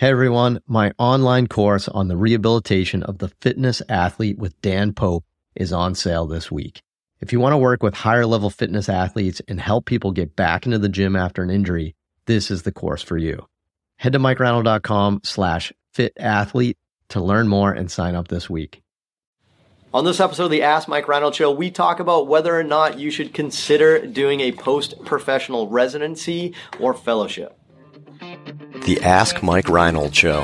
Hey everyone, my online course on the rehabilitation of the fitness athlete with Dan Pope is on sale this week. If you want to work with higher level fitness athletes and help people get back into the gym after an injury, this is the course for you. Head to mikereinold.com slash fit athlete to learn more and sign up this week. On this episode of the Ask Mike Reinold Show, we talk about whether or not you should consider doing a post professional residency or fellowship. The Ask Mike Reinold Show.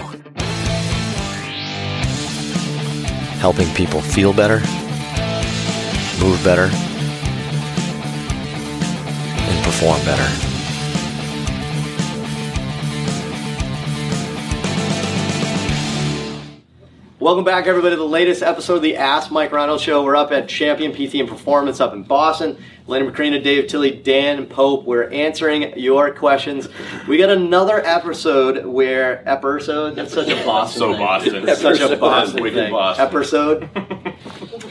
Helping people feel better, move better, and perform better. Welcome back, everybody, to the latest episode of the Ask Mike Reinold Show. We're up at Champion PT and Performance up in Boston. Lenny Macrina, Dave Tilley, Dan Pope. We're answering your questions. We got another episode where episode. That's such a Boston. So thing. Boston. That's such a Boston Wicked thing. Boston. Episode.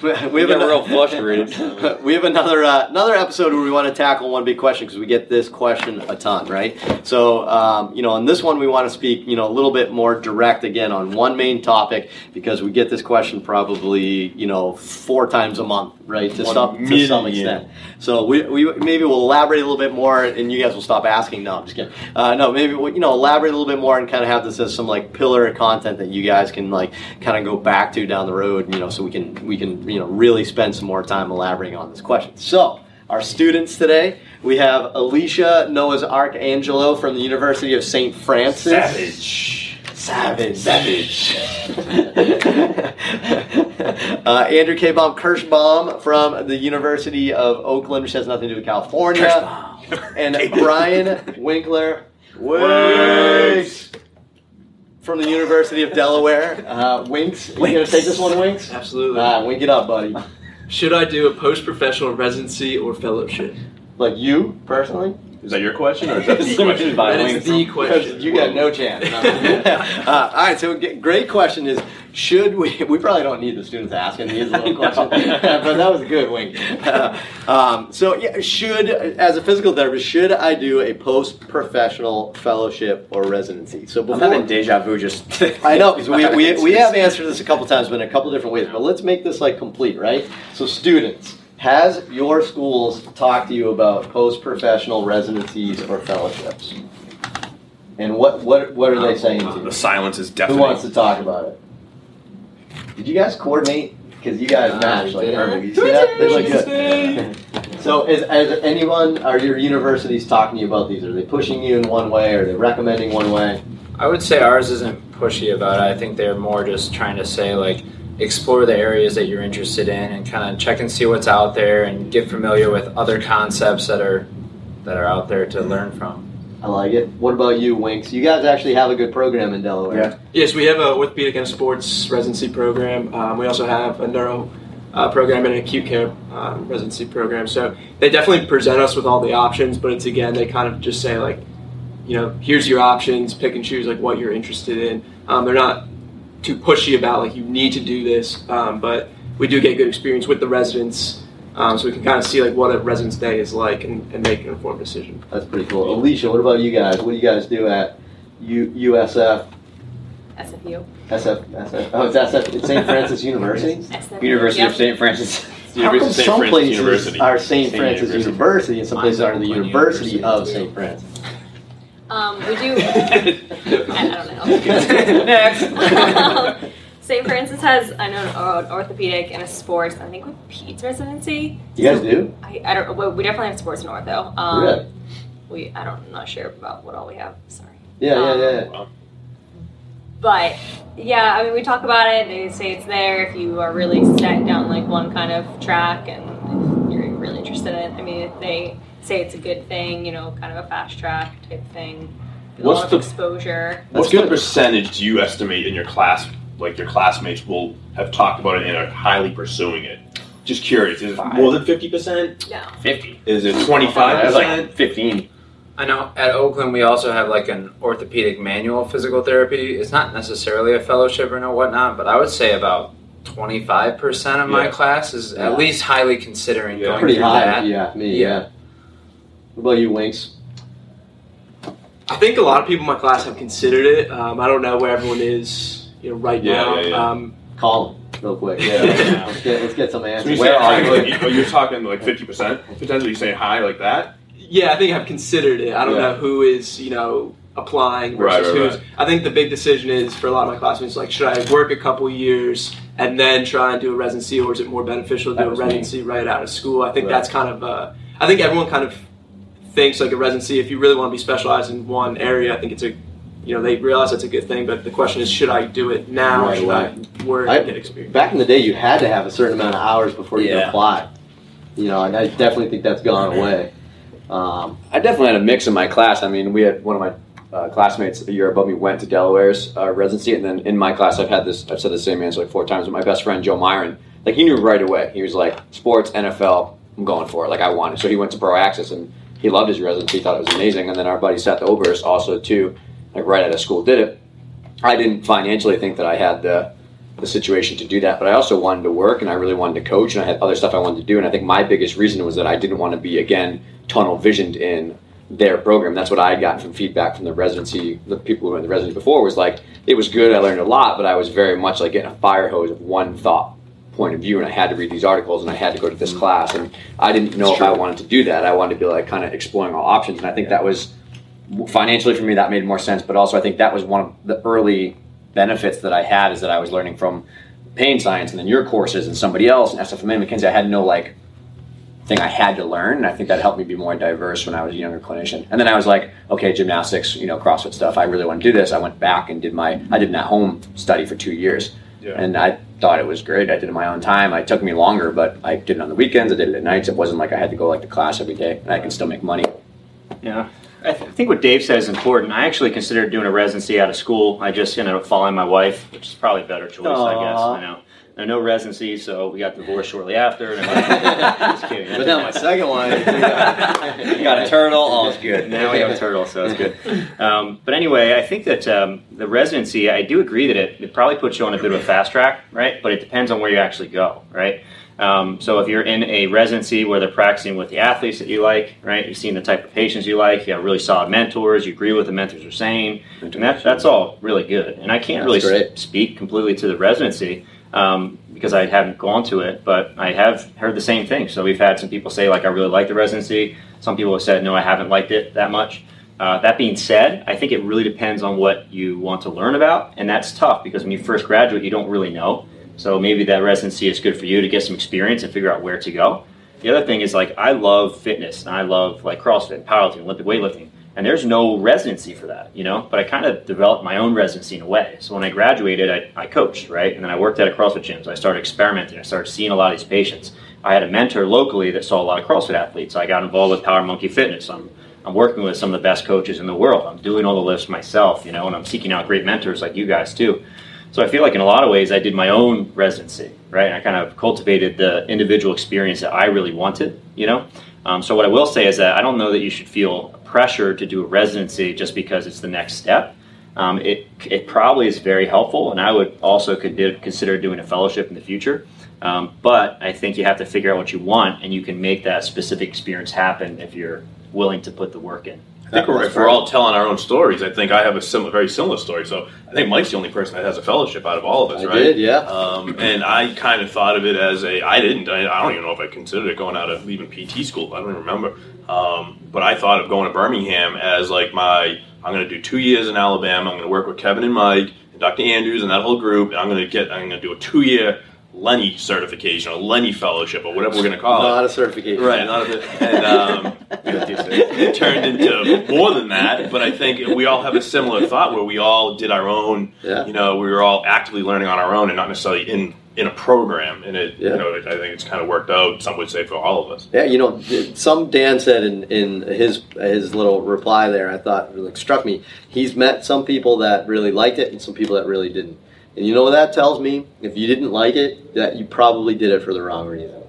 We have, We got ano- real frustrated. we have another uh, another episode where we want to tackle one big question because we get this question a ton, right? So, um, you know, on this one, we want to speak, you know, a little bit more direct again on one main topic because we get this question probably, you know, four times a month, right? To One some to some extent. So we, we maybe we'll elaborate a little bit more, and you guys will stop asking. No, I'm just kidding. Uh, no, maybe we'll, you know elaborate a little bit more and kind of have this as some like pillar content that you guys can like kind of go back to down the road. You know, so we can we can you know really spend some more time elaborating on this question. So. Our students today, we have Alicia Noah's Archangelo from the University of St. Francis. Savage. Savage. Savage. uh, Andrew K. Baum Kirschbaum from the University of Oakland, which has nothing to do with California. And Brian Winkler Winks from the University of Delaware. Uh, Winks. You gonna take this one, Winks? Absolutely. Ah, wink it up, buddy. Should I do a post-professional residency or fellowship? Like you personally? Is that your question or is that the Submitted question? by That is Wings. the Because question. you got no chance. uh, all right, so great question is should we? We probably don't need the students asking these little questions, but that was a good wing. um, so yeah, should as a physical therapist, should I do a post-professional fellowship or residency? So before, I'm before having deja vu just. I know because we, we, we have answered this a couple times, but in a couple different ways. But let's make this like complete, right? So students, has your schools talked to you about post-professional residencies or fellowships? And what what what are they uh, saying to The silence is definitely. Who wants to talk about it? Did you guys coordinate? Because you guys match like perfect. You see that? They look good. So, is, is anyone, are your universities talking to you about these? Are they pushing you in one way? Are they recommending one way? I would say ours isn't pushy about it. I think they're more just trying to say like explore the areas that you're interested in and kind of check and see what's out there and get familiar with other concepts that are that are out there to learn from. I like it. What about you, Winks? You guys actually have a good program in Delaware. Yeah. Yes, we have a orthopedic and sports residency program. Um, we also have a neuro uh, program and an acute care um, residency program. So they definitely present us with all the options, but it's again they kind of just say like, you know, here's your options, pick and choose like what you're interested in. Um, they're not too pushy about like you need to do this, um, but we do get good experience with the residents. Um, so we can kind of see like what a residence day is like and, and make an informed decision. That's pretty cool. Alicia, what about you guys? What do you guys do at U- USF, SFU. SF, SF? Oh, it's SF, it's St. Francis University? SFU. University Yep. of St. Francis. The How come University of St. some Francis places University. are St. St. Francis University. University and some places are the Mine's Oakland University of St. Francis? Um, we do. I, I don't know. Next. St. Francis has I know an orthopedic and a sports. I think with peds residency. You guys do? I, I don't. Well, we definitely have sports and ortho. Um, Really? We I don't I'm not sure about what all we have. Sorry. Yeah, yeah, Um, yeah. But yeah, I mean, we talk about it. They say it's there if you are really set down like one kind of track and you're really interested in it. I mean, they say it's a good thing, you know, kind of a fast track type thing. A What's lot of the- exposure? What's That's the percentage do you estimate in your class, like your classmates will have talked about it and are highly pursuing it? Just curious, is it more than 50%? No. 50. Is it 25%? like 15. I know at Oakland we also have like an orthopedic manual physical therapy. It's not necessarily a fellowship or no whatnot, but I would say about twenty five percent of my class is Yeah. at least highly considering Yeah. going Pretty through high, that. yeah, me, yeah. Yeah. What about you, Winks? I think a lot of people in my class have considered it. Um, I don't know where everyone is, you know, right Yeah, now. yeah, yeah. Um, Call them real quick. Yeah. let's, get, let's get some So answers. you Where are high, you? like, you- you're talking like fifty percent potentially. You saying hi like that? yeah, I think I've considered it. I don't Yeah. know who is, you know, applying Right, versus right, who's. right. I think the big decision is for a lot of my classmates, like, should I work a couple years and then try and do a residency, or is it more beneficial to do a was me. residency right out of school? I think Right. that's kind of. Uh, I think everyone kind of thinks like a residency. If you really want to be specialized in one area, I think it's a. You know, they realize that's a good thing, but the question is, should I do it now, or Right should away. I work I- and get experience? Back in the day, you had to have a certain amount of hours before you could Yeah. apply. You know, and I definitely think that's gone away. Um, I definitely had a mix in my class. I mean, we had one of my uh, classmates a year above me went to Delaware's uh, residency, and then in my class, I've had this. I've said the same answer like four times. But my best friend Joe Myron, like he knew right away. He was like, "Sports, NFL, I'm going for it. Like I want it." So he went to Proaxis, and he loved his residency. Thought it was amazing. And then our buddy Seth Oberst also too, like right out of school, did it. I didn't financially think that I had the the situation to do that, but I also wanted to work and I really wanted to coach and I had other stuff I wanted to do. And I think my biggest reason was that I didn't want to be again tunnel visioned in their program. That's what I had gotten from feedback from the residency, the people who were in the residency before was like it was good. I learned a lot, but I was very much like getting a fire hose of one thought point of view, and I had to read these articles and I had to go to this mm-hmm. class, and I didn't know if I wanted to do that. I wanted to be like kind of exploring all options, and I think that was financially for me that made more sense. But also I think that was one of the early benefits that I had is that I was learning from pain science and then your courses and somebody else and SFMA McKenzie. I had no like thing I had to learn, and I think that helped me be more diverse when I was a younger clinician. And then I was like, okay, gymnastics, you know, CrossFit stuff. I really want to do this. I went back and did my I did an at home study for two years, Yeah. and I thought it was great. I did it in my own time. It took me longer, but I did it on the weekends. I did it at nights. It wasn't like I had to go like to class every day, and I can still make money. Yeah. I, th- I think what Dave said is important. I actually considered doing a residency out of school. I just ended up following my wife, which is probably a better choice, I guess. Aw. You no, no residency, so we got divorced shortly after. And I'm just kidding. but now my second one. You got a turtle. All is good. Now we have a turtle, so it's good. Um, but anyway, I think that um, the residency, I do agree that it, it probably puts you on a bit of a fast track, right? But it depends on where you actually go, right? Um, so if you're in a residency where they're practicing with the athletes that you like, right? You've seen the type of patients you like. You have really solid mentors. You agree with what the mentors are saying, and that, that's all really good. And I can't That's really speak completely to the residency um, because I haven't gone to it, but I have heard the same thing. So we've had some people say like I really like the residency. Some people have said no, I haven't liked it that much. Uh, that being said, I think it really depends on what you want to learn about, and that's tough because when you first graduate, you don't really know. So maybe that residency is good for you to get some experience and figure out where to go. The other thing is like I love fitness and I love like CrossFit, powerlifting, Olympic weightlifting, and there's no residency for that, you know. But I kind of developed my own residency in a way. So when I graduated, I, I coached, right, and then I worked at a CrossFit gym. So I started experimenting. I started seeing a lot of these patients. I had a mentor locally that saw a lot of CrossFit athletes. I got involved with Power Monkey Fitness. I'm I'm working with some of the best coaches in the world. I'm doing all the lifts myself, you know, and I'm seeking out great mentors like you guys too. So I feel like in a lot of ways I did my own residency, right? And I kind of cultivated the individual experience that I really wanted, you know. Um, so what I will say is that I don't know that you should feel pressure to do a residency just because it's the next step. Um, it it probably is very helpful, and I would also consider doing a fellowship in the future. Um, but I think you have to figure out what you want, and you can make that specific experience happen if you're willing to put the work in. I think we're, if we're all telling our own stories, I think I have a similar, very similar story. So I think Mike's the only person that has a fellowship out of all of us, I right? did, yeah. Um, and I kind of thought of it as a, I didn't, I, I don't even know if I considered it going out of leaving PT school. I don't even remember. Um, but I thought of going to Birmingham as like my, I'm going to do two years in Alabama. I'm going to work with Kevin and Mike and Dr. Andrews and that whole group. And I'm going to get, I'm going to do a two year Lenny certification or Lenny fellowship or whatever we're going to call it. Not a certification. Right, not a. And um, it turned into more than that. But I think we all have a similar thought where we all did our own. Yeah. You know, we were all actively learning on our own and not necessarily in in a program. And it, Yeah. you know, I think it's kind of worked out. Some would say for all of us. Yeah, you know, some Dan said in, in his his little reply there, I thought like struck me. He's met some people that really liked it and some people that really didn't. And you know what that tells me? If you didn't like it, that you probably did it for the wrong reason,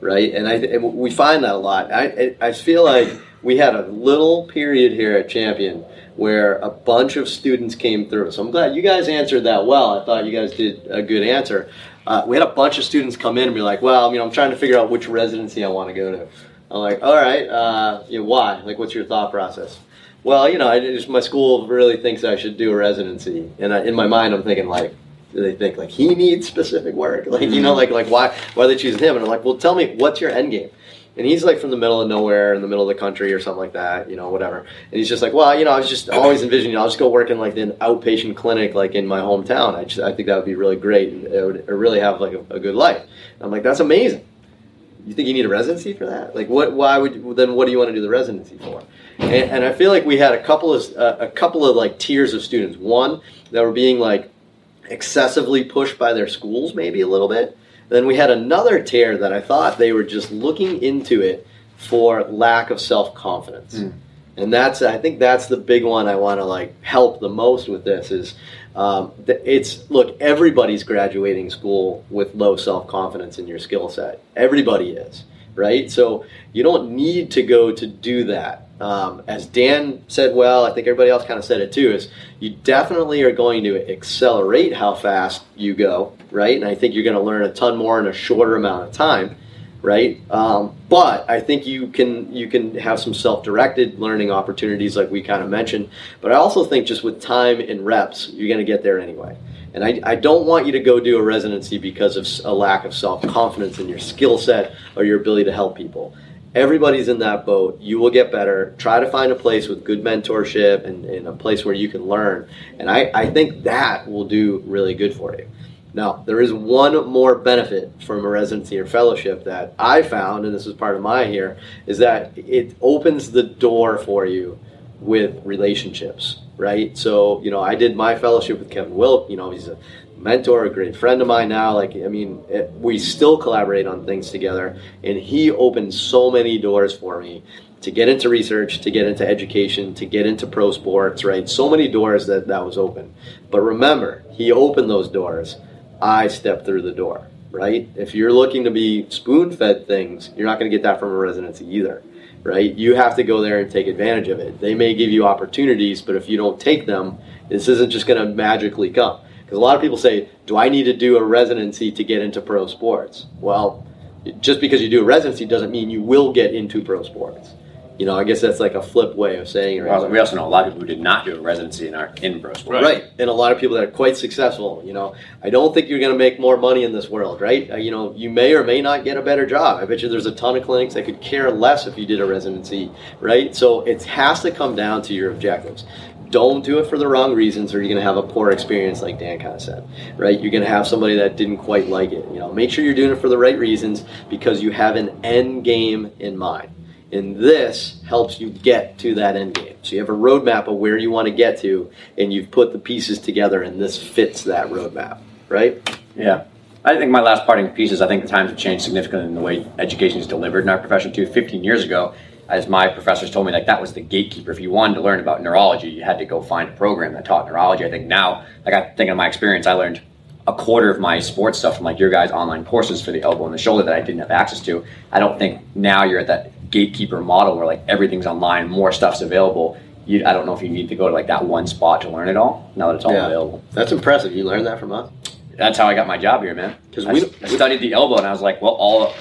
right? And I and we find that a lot. I I feel like we had a little period here at Champion where a bunch of students came through. So I'm glad you guys answered that well. I thought you guys did a good answer. Uh, we had a bunch of students come in and be like, "Well, you know, I'm trying to figure out which residency I want to go to." I'm like, "All right, uh, you know, why? Like, what's your thought process?" well, you know, I just, my school really thinks I should do a residency, and I, in my mind, I'm thinking like, they think like he needs specific work? Like, you know, like like why why are they choosing him? And I'm like, well, tell me what's your end game? And he's like from the middle of nowhere, in the middle of the country, or something like that, you know, whatever. And he's just like, well, you know, I was just always envisioning, I'll just go work in like an outpatient clinic, like in my hometown. I just, I think that would be really great, and it would really have like a, a good life. And I'm like, that's amazing. You think you need a residency for that? Like, what? Why would then? What do you want to do the residency for? And, and I feel like we had a couple of uh, a couple of like tiers of students. One that were being like excessively pushed by their schools, maybe a little bit. Then we had another tier that I thought they were just looking into it for lack of self confidence. Mm. And that's I think that's the big one I want to like help the most with this is um, it's look everybody's graduating school with low self confidence in your skill set. Everybody is right. So you don't need to go to do that. Um, as Dan said well, I think everybody else kind of said it too, is you definitely are going to accelerate how fast you go, right? And I think you're going to learn a ton more in a shorter amount of time, right? Um, but I think you can you can have some self-directed learning opportunities, like we kind of mentioned. But I also think just with time and reps, you're going to get there anyway. And I, I don't want you to go do a residency because of a lack of self confidence in your skill set or your ability to help people everybody's in that boat. You will get better. Try to find a place with good mentorship and, and a place where you can learn. And I, I think that will do really good for you. Now, there is one more benefit from a residency or fellowship that I found, and this is part of my here, is that it opens the door for you with relationships, right? So, you know, I did my fellowship with Kevin Wilk. You know, he's a mentor, a great friend of mine now. Like, I mean, it, we still collaborate on things together, and he opened so many doors for me to get into research, to get into education, to get into pro sports, right? So many doors that that was open. But remember, he opened those doors. I stepped through the door, right? If you're looking to be spoon fed things, you're not going to get that from a residency either, right? You have to go there and take advantage of it. They may give you opportunities, but if you don't take them, this isn't just going to magically come. Because a lot of people say, do I need to do a residency to get into pro sports? Well, just because you do a residency doesn't mean you will get into pro sports. You know, I guess that's like a flip way of saying it. Right? we also know a lot of people who did not do a residency in our in pro sports. Right. right, and a lot of people that are quite successful. You know, I don't think you're going to make more money in this world, right? Uh, you know, you may or may not get a better job. I bet you there's a ton of clinics that could care less if you did a residency, right? So it has to come down to your objectives don't do it for the wrong reasons or you're going to have a poor experience like dan kind of said right? You're going to have somebody that didn't quite like it you know? Make sure you're doing it for the right reasons because you have an end game in mind. And this helps you get to that end game. So you have a roadmap of where you want to get to and you've put the pieces together and this fits that roadmap right? Yeah. I think my last parting piece is I think the times have changed significantly in the way education is delivered in our profession too. 15 years ago, as my professors told me, like that was the gatekeeper. If you wanted to learn about neurology, you had to go find a program that taught neurology. I think now, like I think of my experience, I learned a quarter of my sports stuff from like your guys' online courses for the elbow and the shoulder that I didn't have access to. I don't think now you're at that gatekeeper model where like everything's online, more stuff's available. You, I don't know if you need to go to like that one spot to learn it all. Now that it's all yeah. available, that's impressive. You learned that from us. That's how I got my job here, man. Because we I studied the elbow, and I was like, well, all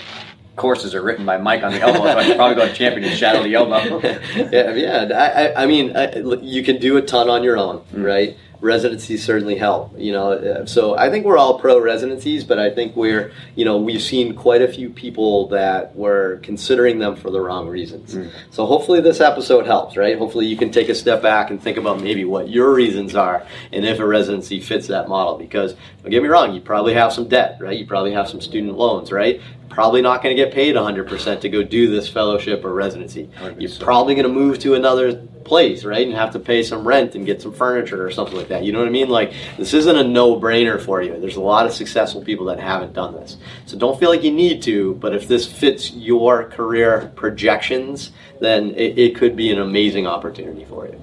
courses are written by Mike on the elbow, so I should probably go to champion and shadow the elbow. yeah, yeah. I, I mean, I, you can do a ton on your own, mm-hmm. right? residencies certainly help you know uh, so i think we're all pro residencies but i think we're you know we've seen quite a few people that were considering them for the wrong reasons mm. so hopefully this episode helps right hopefully you can take a step back and think about maybe what your reasons are and if a residency fits that model because don't get me wrong you probably have some debt right you probably have some student loans right probably not going to get paid 100% to go do this fellowship or residency. You're so. probably going to move to another place, right? And have to pay some rent and get some furniture or something like that. You know what I mean? Like, this isn't a no brainer for you. There's a lot of successful people that haven't done this. So don't feel like you need to, but if this fits your career projections, then it, it could be an amazing opportunity for you.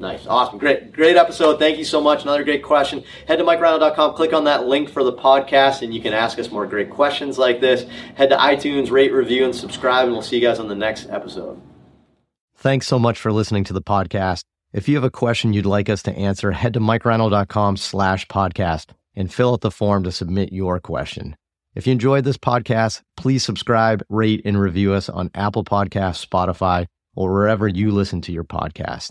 Nice. Awesome. Great. Great episode. Thank you so much. Another great question. Head to MikeReinold.com, click on that link for the podcast, and you can ask us more great questions like this. Head to iTunes, rate, review, and subscribe, and we'll see you guys on the next episode. Thanks so much for listening to the podcast. If you have a question you'd like us to answer, head to MikeReinold.com slash podcast and fill out the form to submit your question. If you enjoyed this podcast, please subscribe, rate, and review us on Apple Podcasts, Spotify, or wherever you listen to your podcast.